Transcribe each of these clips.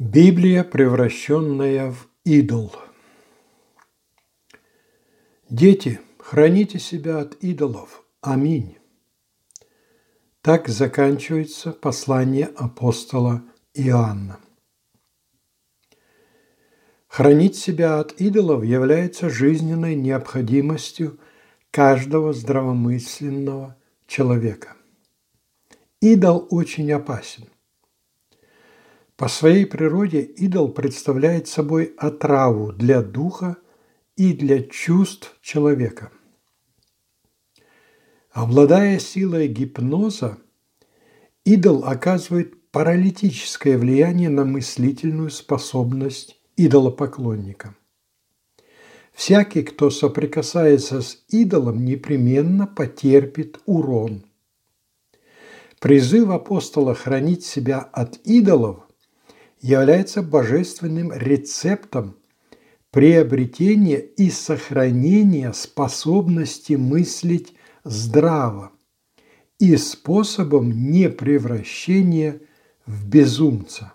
Библия, превращенная в идол. Дети, храните себя от идолов. Аминь. Так заканчивается послание апостола Иоанна. Хранить себя от идолов является жизненной необходимостью каждого здравомысленного человека. Идол очень опасен – по своей природе идол представляет собой отраву для духа и для чувств человека. Обладая силой гипноза, идол оказывает паралитическое влияние на мыслительную способность идолопоклонника. Всякий, кто соприкасается с идолом, непременно потерпит урон. Призыв апостола хранить себя от идолов – является божественным рецептом приобретения и сохранения способности мыслить здраво и способом непревращения в безумца.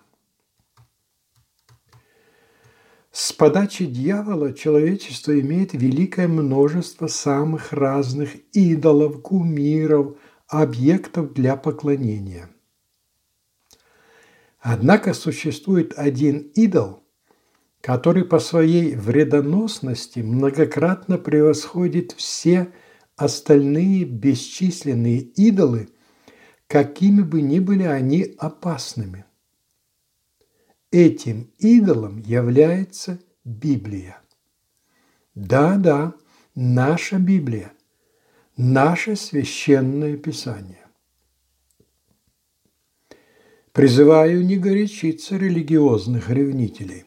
С подачи дьявола человечество имеет великое множество самых разных идолов, кумиров, объектов для поклонения – Однако существует один идол, который по своей вредоносности многократно превосходит все остальные бесчисленные идолы, какими бы ни были они опасными. Этим идолом является Библия. Да-да, наша Библия, наше священное Писание. Призываю не горячиться религиозных ревнителей.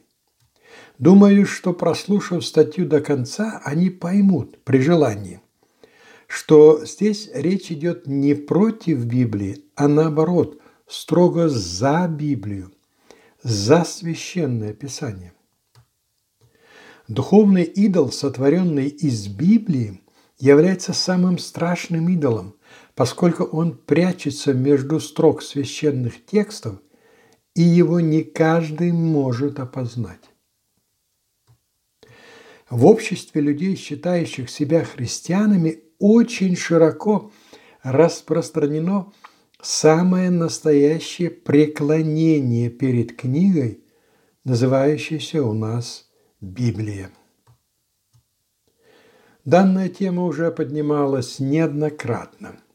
Думаю, что прослушав статью до конца, они поймут при желании, что здесь речь идет не против Библии, а наоборот, строго за Библию, за священное Писание. Духовный идол, сотворенный из Библии, является самым страшным идолом, поскольку он прячется между строк священных текстов, и его не каждый может опознать. В обществе людей, считающих себя христианами, очень широко распространено самое настоящее преклонение перед книгой, называющейся у нас Библия. Данная тема уже поднималась неоднократно –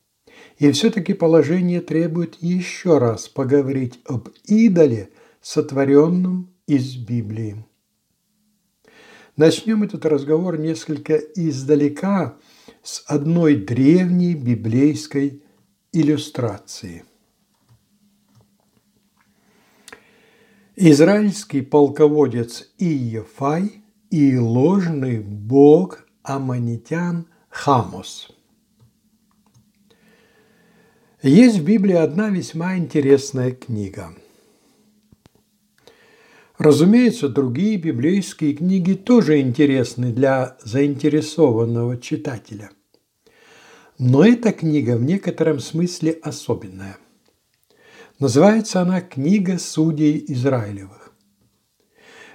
и все-таки положение требует еще раз поговорить об идоле, сотворенном из Библии. Начнем этот разговор несколько издалека с одной древней библейской иллюстрации. Израильский полководец Иефай и ложный бог аманитян Хамос – есть в Библии одна весьма интересная книга. Разумеется, другие библейские книги тоже интересны для заинтересованного читателя. Но эта книга в некотором смысле особенная. Называется она «Книга судей Израилевых».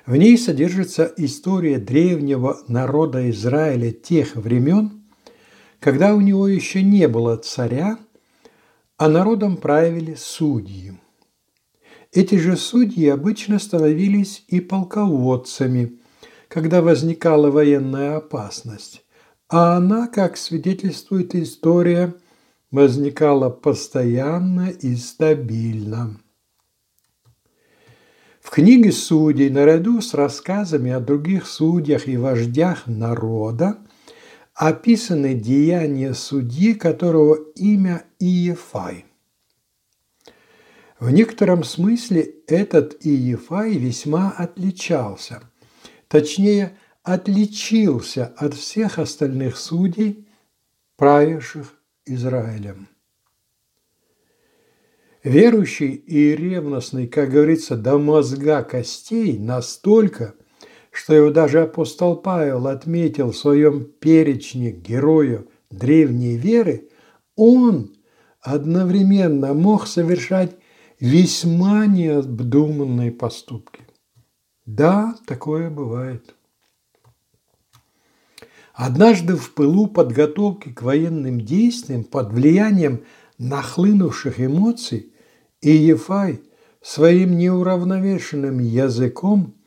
В ней содержится история древнего народа Израиля тех времен, когда у него еще не было царя – а народом правили судьи. Эти же судьи обычно становились и полководцами, когда возникала военная опасность, а она, как свидетельствует история, возникала постоянно и стабильно. В книге судей наряду с рассказами о других судьях и вождях народа описаны деяния судьи, которого имя Иефай. В некотором смысле этот Иефай весьма отличался, точнее, отличился от всех остальных судей, правивших Израилем. Верующий и ревностный, как говорится, до мозга костей настолько, что его даже апостол Павел отметил в своем перечне героев древней веры, он одновременно мог совершать весьма необдуманные поступки. Да, такое бывает. Однажды в пылу подготовки к военным действиям под влиянием нахлынувших эмоций Иефай своим неуравновешенным языком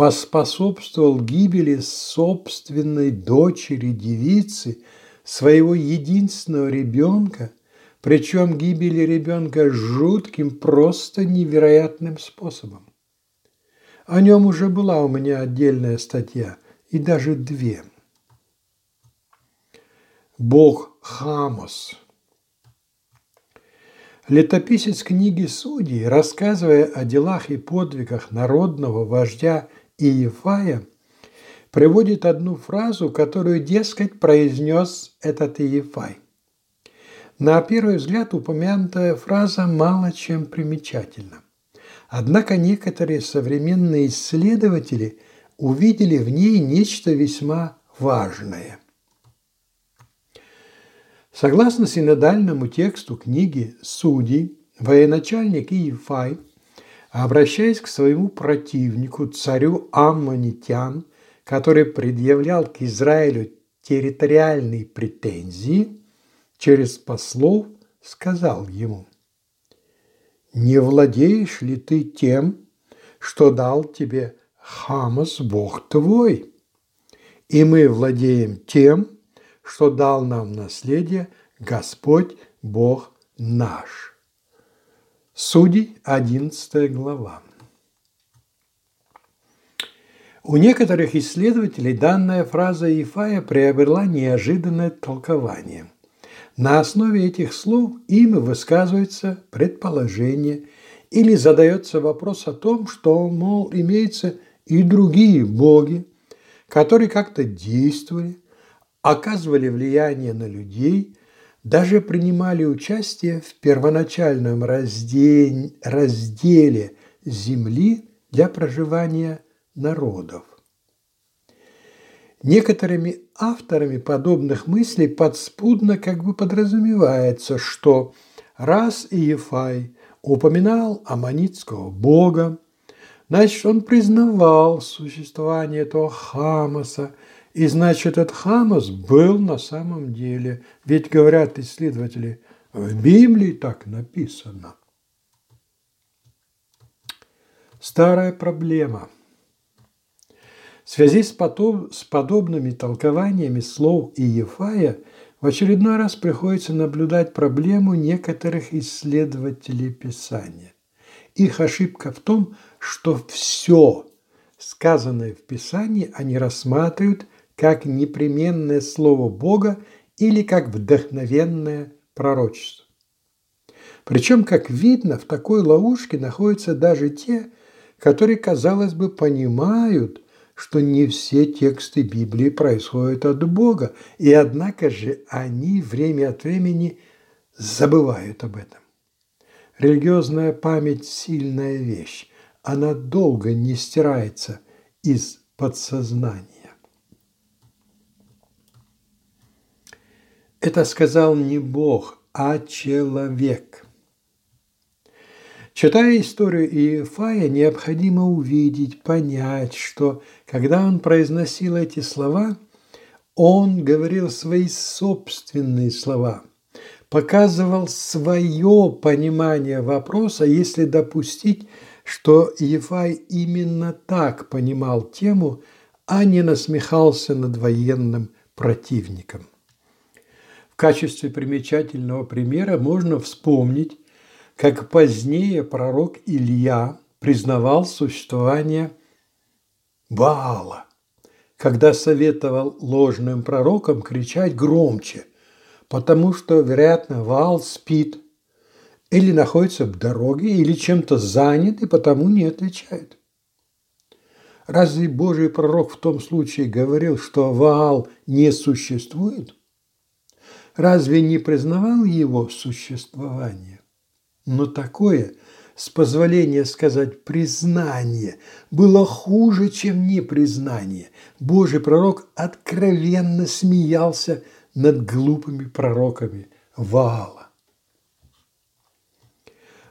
поспособствовал гибели собственной дочери-девицы, своего единственного ребенка, причем гибели ребенка жутким, просто невероятным способом. О нем уже была у меня отдельная статья, и даже две. Бог Хамос. Летописец книги Судей, рассказывая о делах и подвигах народного вождя Иефая, приводит одну фразу, которую, дескать, произнес этот Иефай. На первый взгляд упомянутая фраза мало чем примечательна. Однако некоторые современные исследователи увидели в ней нечто весьма важное. Согласно синодальному тексту книги «Судей», военачальник Иефай, обращаясь к своему противнику, царю Аммонитян, который предъявлял к Израилю территориальные претензии, через послов сказал ему, «Не владеешь ли ты тем, что дал тебе Хамас, Бог твой? И мы владеем тем, что дал нам наследие Господь Бог наш». Судей, 11 глава. У некоторых исследователей данная фраза Ифая приобрела неожиданное толкование. На основе этих слов им высказывается предположение или задается вопрос о том, что, мол, имеются и другие боги, которые как-то действовали, оказывали влияние на людей, даже принимали участие в первоначальном разделе земли для проживания народов. Некоторыми авторами подобных мыслей подспудно как бы подразумевается, что раз Иефай упоминал аммонитского бога, значит, он признавал существование этого Хамаса, и значит, этот Хамас был на самом деле, ведь, говорят исследователи, в Библии так написано. Старая проблема – в связи с, потом, с подобными толкованиями слов Иефая в очередной раз приходится наблюдать проблему некоторых исследователей Писания. Их ошибка в том, что все сказанное в Писании они рассматривают как непременное слово Бога или как вдохновенное пророчество. Причем, как видно, в такой ловушке находятся даже те, которые, казалось бы, понимают, что не все тексты Библии происходят от Бога, и однако же они время от времени забывают об этом. Религиозная память – сильная вещь. Она долго не стирается из подсознания. Это сказал не Бог, а человек – Читая историю Иефая, необходимо увидеть, понять, что когда он произносил эти слова, он говорил свои собственные слова, показывал свое понимание вопроса, если допустить, что Ефай именно так понимал тему, а не насмехался над военным противником. Качестве примечательного примера можно вспомнить как позднее пророк Илья признавал существование Ваала, когда советовал ложным пророкам кричать громче, потому что, вероятно, Ваал спит или находится в дороге, или чем-то занят, и потому не отвечает. Разве Божий пророк в том случае говорил, что Ваал не существует? Разве не признавал его существование? Но такое, с позволения сказать, признание было хуже, чем непризнание. Божий пророк откровенно смеялся над глупыми пророками Ваала.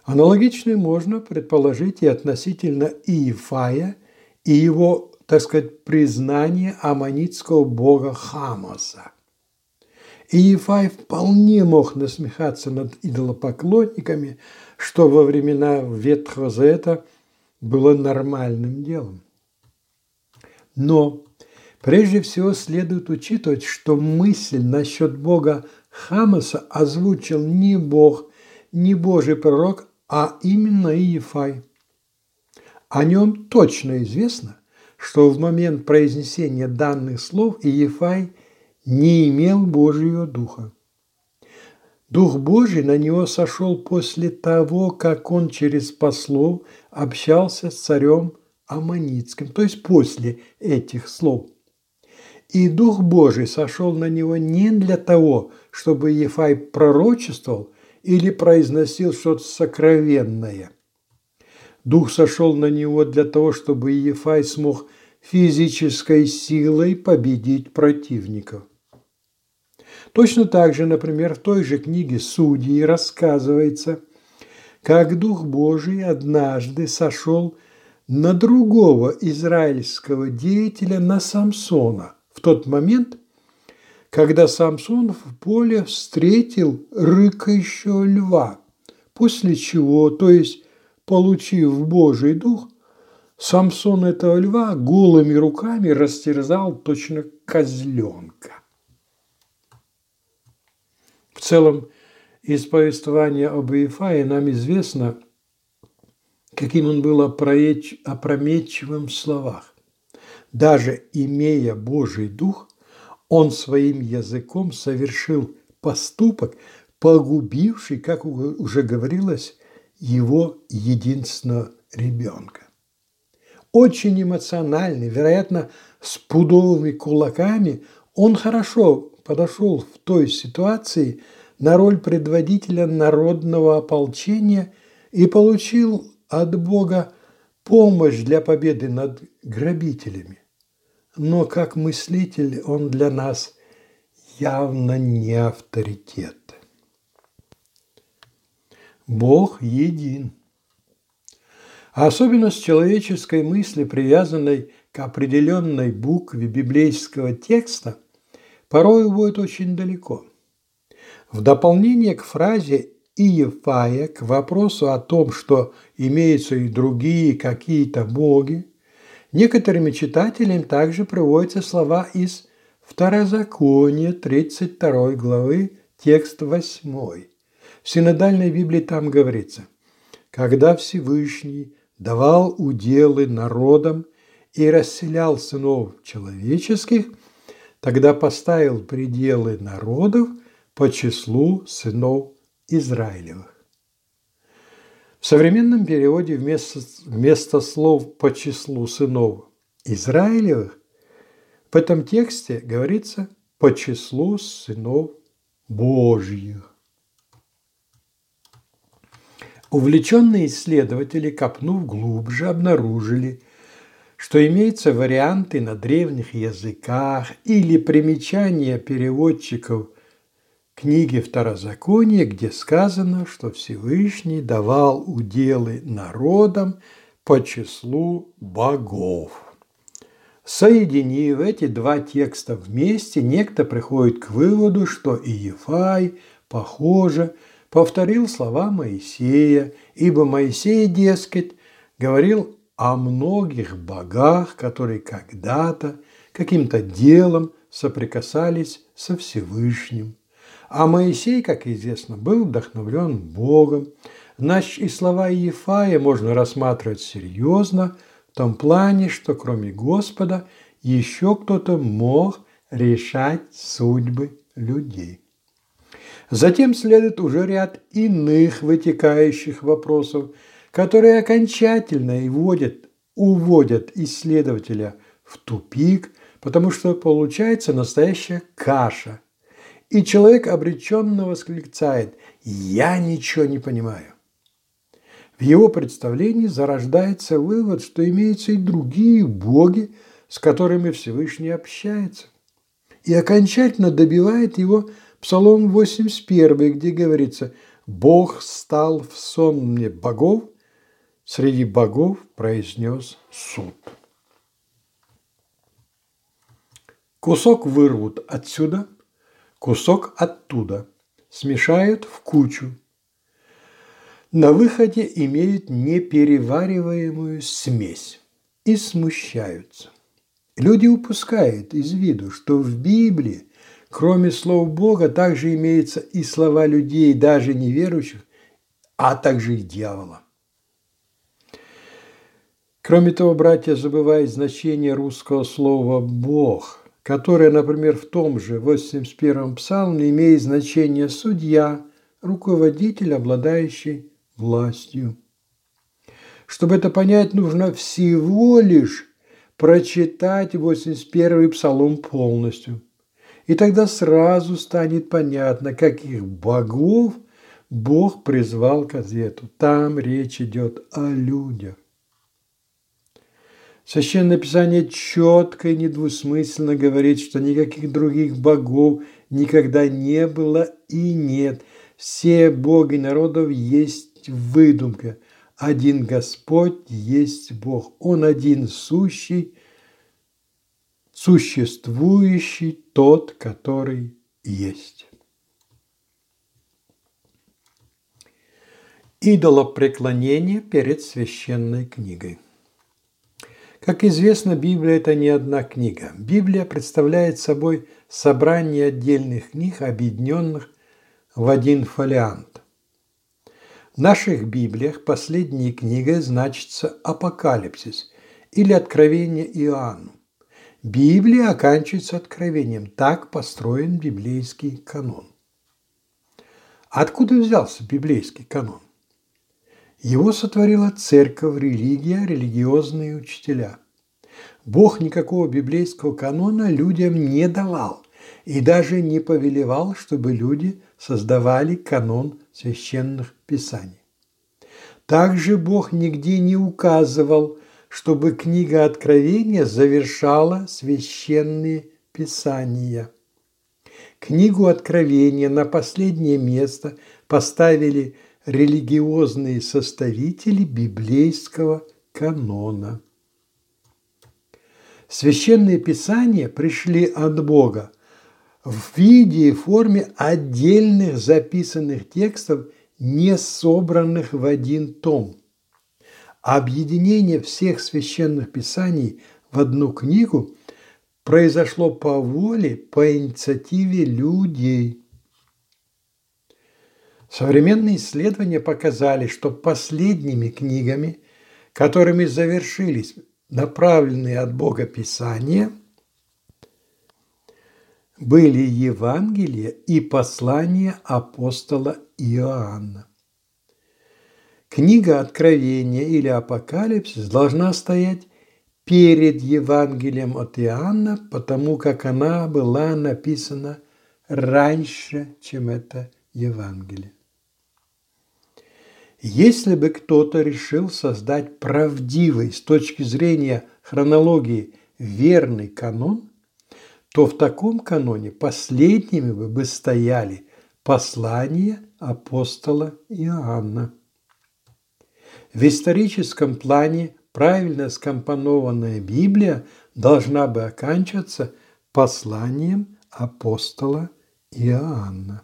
Аналогично можно предположить и относительно Иефая и его, так сказать, признание аммонитского бога Хамаса. Иефай вполне мог насмехаться над идолопоклонниками, что во времена Ветхого Завета было нормальным делом. Но прежде всего следует учитывать, что мысль насчет Бога Хамаса озвучил не Бог, не Божий пророк, а именно Иефай. О нем точно известно, что в момент произнесения данных слов Иефай не имел Божьего Духа. Дух Божий на него сошел после того, как он через послов общался с царем Аммонитским, то есть после этих слов. И Дух Божий сошел на него не для того, чтобы Ефай пророчествовал или произносил что-то сокровенное. Дух сошел на него для того, чтобы Ефай смог физической силой победить противников. Точно так же, например, в той же книге Судьи рассказывается, как Дух Божий однажды сошел на другого израильского деятеля, на Самсона, в тот момент, когда Самсон в поле встретил рыкающего льва, после чего, то есть получив Божий Дух, Самсон этого льва голыми руками растерзал точно козленка. В целом, из повествования об Иефае нам известно, каким он был опрометчивым в словах. Даже имея Божий Дух, он своим языком совершил поступок, погубивший, как уже говорилось, его единственного ребенка. Очень эмоциональный, вероятно, с пудовыми кулаками, он хорошо подошел в той ситуации на роль предводителя народного ополчения и получил от Бога помощь для победы над грабителями. Но как мыслитель он для нас явно не авторитет. Бог един. Особенность человеческой мысли, привязанной к определенной букве библейского текста – порой уводит очень далеко. В дополнение к фразе Иефая к вопросу о том, что имеются и другие какие-то боги, некоторыми читателями также приводятся слова из Второзакония 32 главы, текст 8. В синодальной Библии там говорится, «Когда Всевышний давал уделы народам и расселял сынов человеческих – Тогда поставил пределы народов по числу сынов Израилевых. В современном переводе вместо, вместо слов «по числу сынов Израилевых» в этом тексте говорится «по числу сынов Божьих». Увлеченные исследователи, копнув глубже, обнаружили, что имеются варианты на древних языках или примечания переводчиков книги Второзакония, где сказано, что Всевышний давал уделы народам по числу богов. Соединив эти два текста вместе, некто приходит к выводу, что Иефай, похоже, повторил слова Моисея, ибо Моисей, дескать, говорил о многих богах, которые когда-то каким-то делом соприкасались со Всевышним. А Моисей, как известно, был вдохновлен Богом. Значит, и слова Ефая можно рассматривать серьезно, в том плане, что кроме Господа еще кто-то мог решать судьбы людей. Затем следует уже ряд иных вытекающих вопросов – которые окончательно и вводят, уводят исследователя в тупик, потому что получается настоящая каша. И человек обреченно восклицает «Я ничего не понимаю». В его представлении зарождается вывод, что имеются и другие боги, с которыми Всевышний общается. И окончательно добивает его Псалом 81, где говорится Бог стал в сон мне богов, среди богов произнес суд. Кусок вырвут отсюда, кусок оттуда, смешают в кучу. На выходе имеют неперевариваемую смесь и смущаются. Люди упускают из виду, что в Библии, кроме слов Бога, также имеются и слова людей, даже неверующих, а также и дьявола. Кроме того, братья забывают значение русского слова «Бог», которое, например, в том же 81-м псалме имеет значение «судья», руководитель, обладающий властью. Чтобы это понять, нужно всего лишь прочитать 81-й псалом полностью. И тогда сразу станет понятно, каких богов Бог призвал к ответу. Там речь идет о людях. Священное Писание четко и недвусмысленно говорит, что никаких других богов никогда не было и нет. Все боги народов есть выдумка. Один Господь есть Бог. Он один сущий, существующий, тот, который есть. Идолопреклонение перед священной книгой. Как известно, Библия – это не одна книга. Библия представляет собой собрание отдельных книг, объединенных в один фолиант. В наших Библиях последней книгой значится Апокалипсис или Откровение Иоанну. Библия оканчивается откровением. Так построен библейский канон. Откуда взялся библейский канон? Его сотворила церковь, религия, религиозные учителя. Бог никакого библейского канона людям не давал и даже не повелевал, чтобы люди создавали канон священных писаний. Также Бог нигде не указывал, чтобы книга Откровения завершала священные писания. Книгу Откровения на последнее место поставили – религиозные составители библейского канона. Священные писания пришли от Бога в виде и форме отдельных записанных текстов, не собранных в один том. Объединение всех священных писаний в одну книгу произошло по воле, по инициативе людей – Современные исследования показали, что последними книгами, которыми завершились направленные от Бога Писания, были Евангелие и послание апостола Иоанна. Книга Откровения или Апокалипсис должна стоять перед Евангелием от Иоанна, потому как она была написана раньше, чем это Евангелие. Если бы кто-то решил создать правдивый с точки зрения хронологии верный канон, то в таком каноне последними бы стояли послания апостола Иоанна. В историческом плане правильно скомпонованная Библия должна бы оканчиваться посланием апостола Иоанна.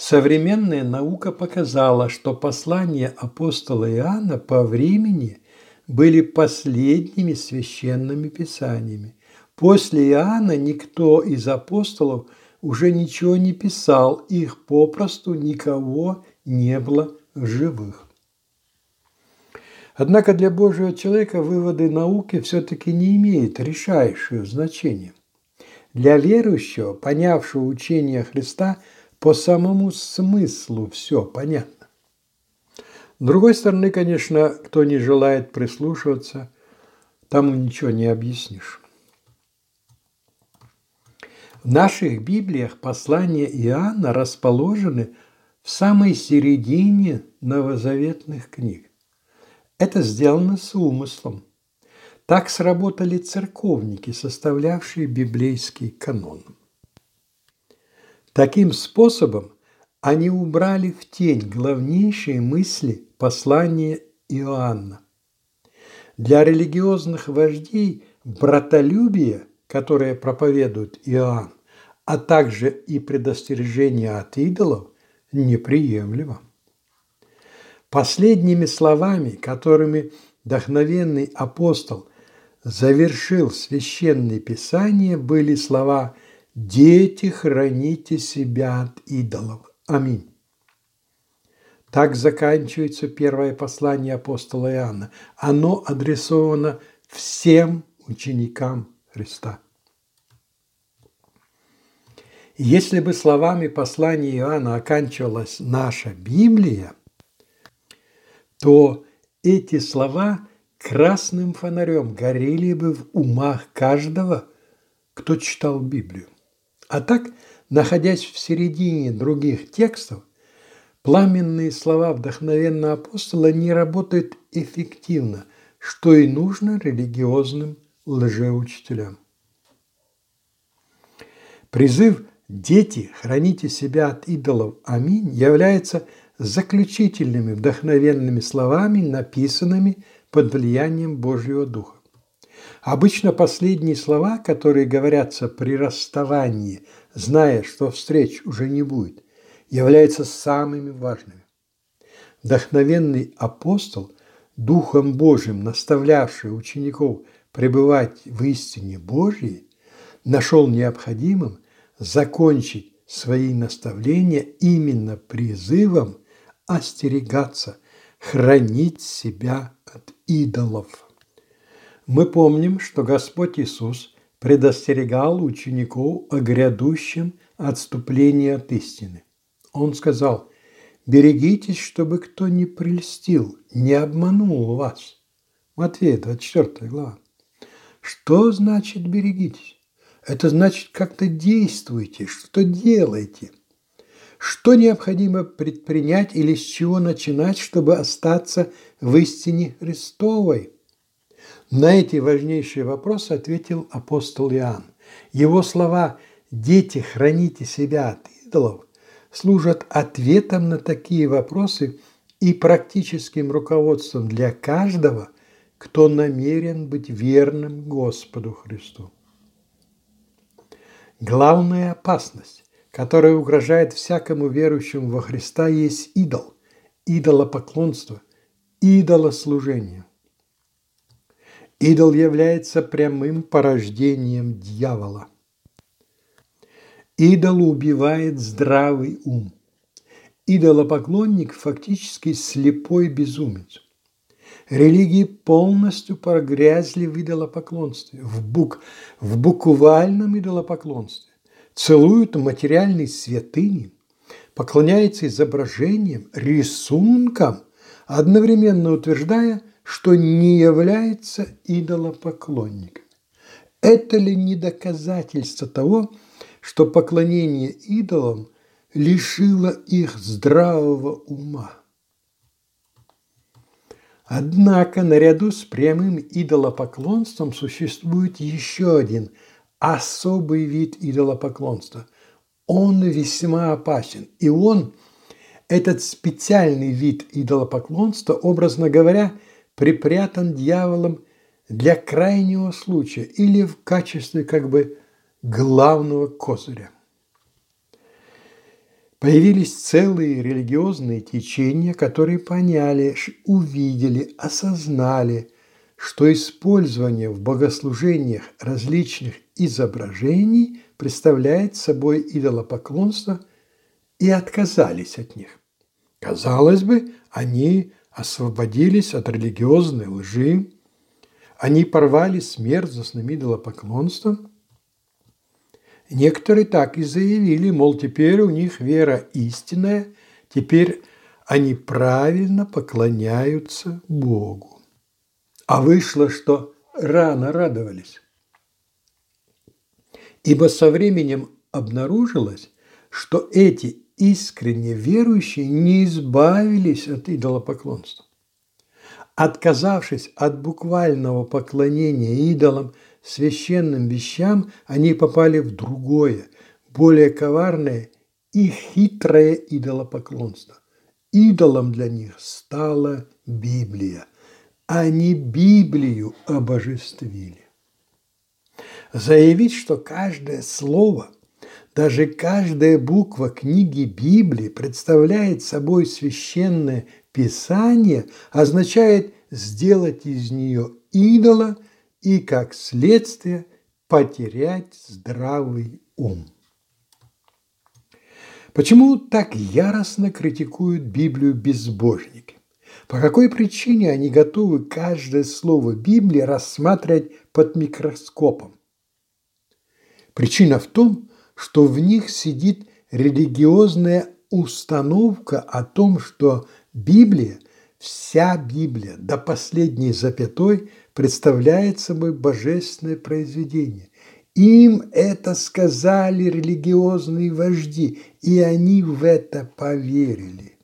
Современная наука показала, что послания апостола Иоанна по времени были последними священными писаниями. После Иоанна никто из апостолов уже ничего не писал, их попросту никого не было в живых. Однако для Божьего человека выводы науки все-таки не имеют решающего значения. Для верующего, понявшего учение Христа – по самому смыслу все понятно. С другой стороны, конечно, кто не желает прислушиваться, тому ничего не объяснишь. В наших Библиях послания Иоанна расположены в самой середине новозаветных книг. Это сделано с умыслом. Так сработали церковники, составлявшие библейский канон. Таким способом они убрали в тень главнейшие мысли послания Иоанна. Для религиозных вождей братолюбие, которое проповедует Иоанн, а также и предостережение от идолов, неприемлемо. Последними словами, которыми вдохновенный апостол завершил священное писание, были слова «Дети, храните себя от идолов». Аминь. Так заканчивается первое послание апостола Иоанна. Оно адресовано всем ученикам Христа. Если бы словами послания Иоанна оканчивалась наша Библия, то эти слова красным фонарем горели бы в умах каждого, кто читал Библию. А так – Находясь в середине других текстов, пламенные слова вдохновенного апостола не работают эффективно, что и нужно религиозным лжеучителям. Призыв «Дети, храните себя от идолов. Аминь» является заключительными вдохновенными словами, написанными под влиянием Божьего Духа. Обычно последние слова, которые говорятся при расставании – зная, что встреч уже не будет, являются самыми важными. Вдохновенный апостол, Духом Божьим наставлявший учеников пребывать в истине Божьей, нашел необходимым закончить свои наставления именно призывом остерегаться, хранить себя от идолов. Мы помним, что Господь Иисус предостерегал учеников о грядущем отступлении от истины. Он сказал, «Берегитесь, чтобы кто не прельстил, не обманул вас». Матвея, 24 глава. Что значит «берегитесь»? Это значит, как-то действуйте, что-то делайте. Что необходимо предпринять или с чего начинать, чтобы остаться в истине Христовой – на эти важнейшие вопросы ответил апостол Иоанн. Его слова «Дети, храните себя от идолов» служат ответом на такие вопросы и практическим руководством для каждого, кто намерен быть верным Господу Христу. Главная опасность, которая угрожает всякому верующему во Христа, есть идол, идолопоклонство, идолослужение. Идол является прямым порождением дьявола. Идол убивает здравый ум. Идолопоклонник фактически слепой безумец. Религии полностью прогрязли в идолопоклонстве, в, бук, в буквальном идолопоклонстве. Целуют материальные святыни, поклоняются изображениям, рисункам, одновременно утверждая – что не является идолопоклонниками. Это ли не доказательство того, что поклонение идолам лишило их здравого ума? Однако наряду с прямым идолопоклонством существует еще один особый вид идолопоклонства. Он весьма опасен, и он, этот специальный вид идолопоклонства, образно говоря – припрятан дьяволом для крайнего случая или в качестве как бы главного козыря. Появились целые религиозные течения, которые поняли, увидели, осознали, что использование в богослужениях различных изображений представляет собой идолопоклонство и отказались от них. Казалось бы, они освободились от религиозной лжи, они порвали с мерзостным идолопоклонством. Некоторые так и заявили, мол, теперь у них вера истинная, теперь они правильно поклоняются Богу. А вышло, что рано радовались. Ибо со временем обнаружилось, что эти искренне верующие не избавились от идолопоклонства. Отказавшись от буквального поклонения идолам, священным вещам, они попали в другое, более коварное и хитрое идолопоклонство. Идолом для них стала Библия. Они Библию обожествили. Заявить, что каждое слово, даже каждая буква книги Библии представляет собой священное писание, означает сделать из нее идола и, как следствие, потерять здравый ум. Почему так яростно критикуют Библию безбожники? По какой причине они готовы каждое слово Библии рассматривать под микроскопом? Причина в том, что в них сидит религиозная установка о том, что Библия, вся Библия до последней запятой представляет собой божественное произведение. Им это сказали религиозные вожди, и они в это поверили.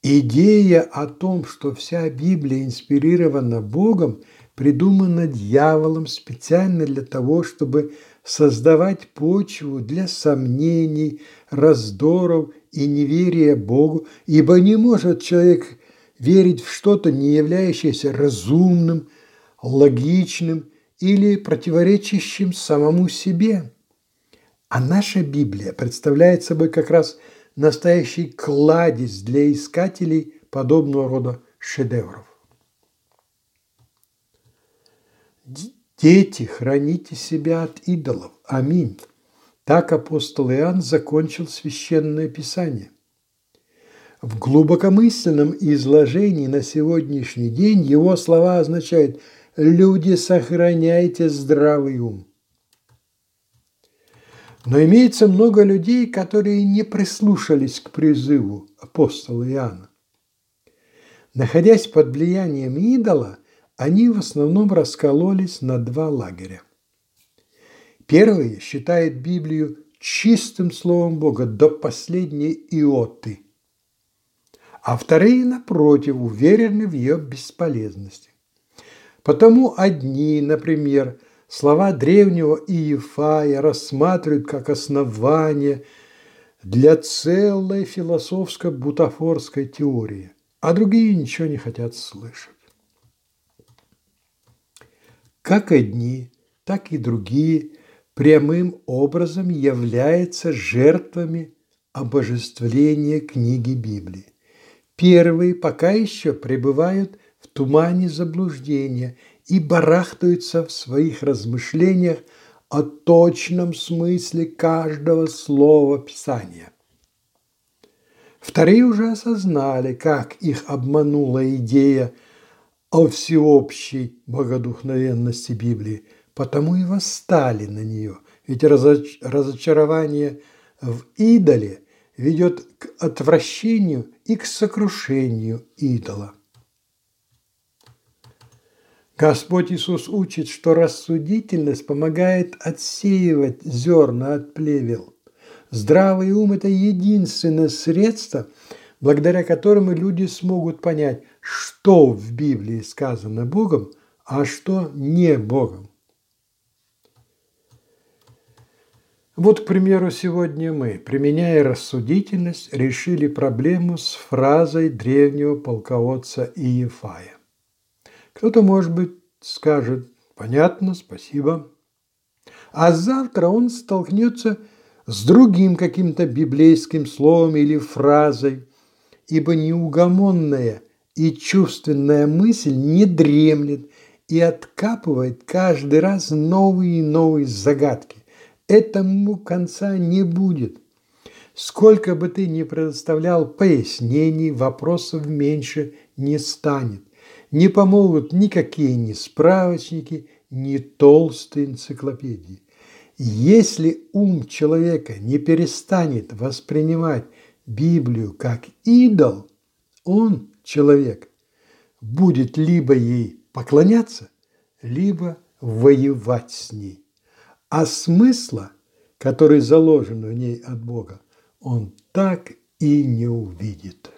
Идея о том, что вся Библия инспирирована Богом, придумана дьяволом специально для того, чтобы создавать почву для сомнений, раздоров и неверия Богу, ибо не может человек верить в что-то, не являющееся разумным, логичным или противоречащим самому себе. А наша Библия представляет собой как раз настоящий кладезь для искателей подобного рода шедевров. Дети, храните себя от идолов. Аминь. Так апостол Иоанн закончил священное писание. В глубокомысленном изложении на сегодняшний день его слова означают «люди, сохраняйте здравый ум». Но имеется много людей, которые не прислушались к призыву апостола Иоанна. Находясь под влиянием идола, они в основном раскололись на два лагеря. Первый считает Библию чистым словом Бога до последней иоты, а вторые, напротив, уверены в ее бесполезности. Потому одни, например, слова древнего Иефая рассматривают как основание для целой философско-бутафорской теории, а другие ничего не хотят слышать. Как одни, так и другие прямым образом являются жертвами обожествления книги Библии. Первые пока еще пребывают в тумане заблуждения и барахтаются в своих размышлениях о точном смысле каждого слова Писания. Вторые уже осознали, как их обманула идея о всеобщей богодухновенности Библии, потому и восстали на нее. Ведь разочарование в идоле ведет к отвращению и к сокрушению идола. Господь Иисус учит, что рассудительность помогает отсеивать зерна от плевел. Здравый ум – это единственное средство, благодаря которому люди смогут понять, что в Библии сказано Богом, а что не Богом. Вот, к примеру, сегодня мы, применяя рассудительность, решили проблему с фразой древнего полководца Иефая. Кто-то, может быть, скажет «понятно, спасибо», а завтра он столкнется с другим каким-то библейским словом или фразой, ибо неугомонная и чувственная мысль не дремлет и откапывает каждый раз новые и новые загадки этому конца не будет. Сколько бы ты ни предоставлял пояснений, вопросов меньше не станет. Не помогут никакие ни справочники, ни толстые энциклопедии. Если ум человека не перестанет воспринимать Библию как идол, он, человек, будет либо ей поклоняться, либо воевать с ней а смысла, который заложен в ней от Бога, он так и не увидит.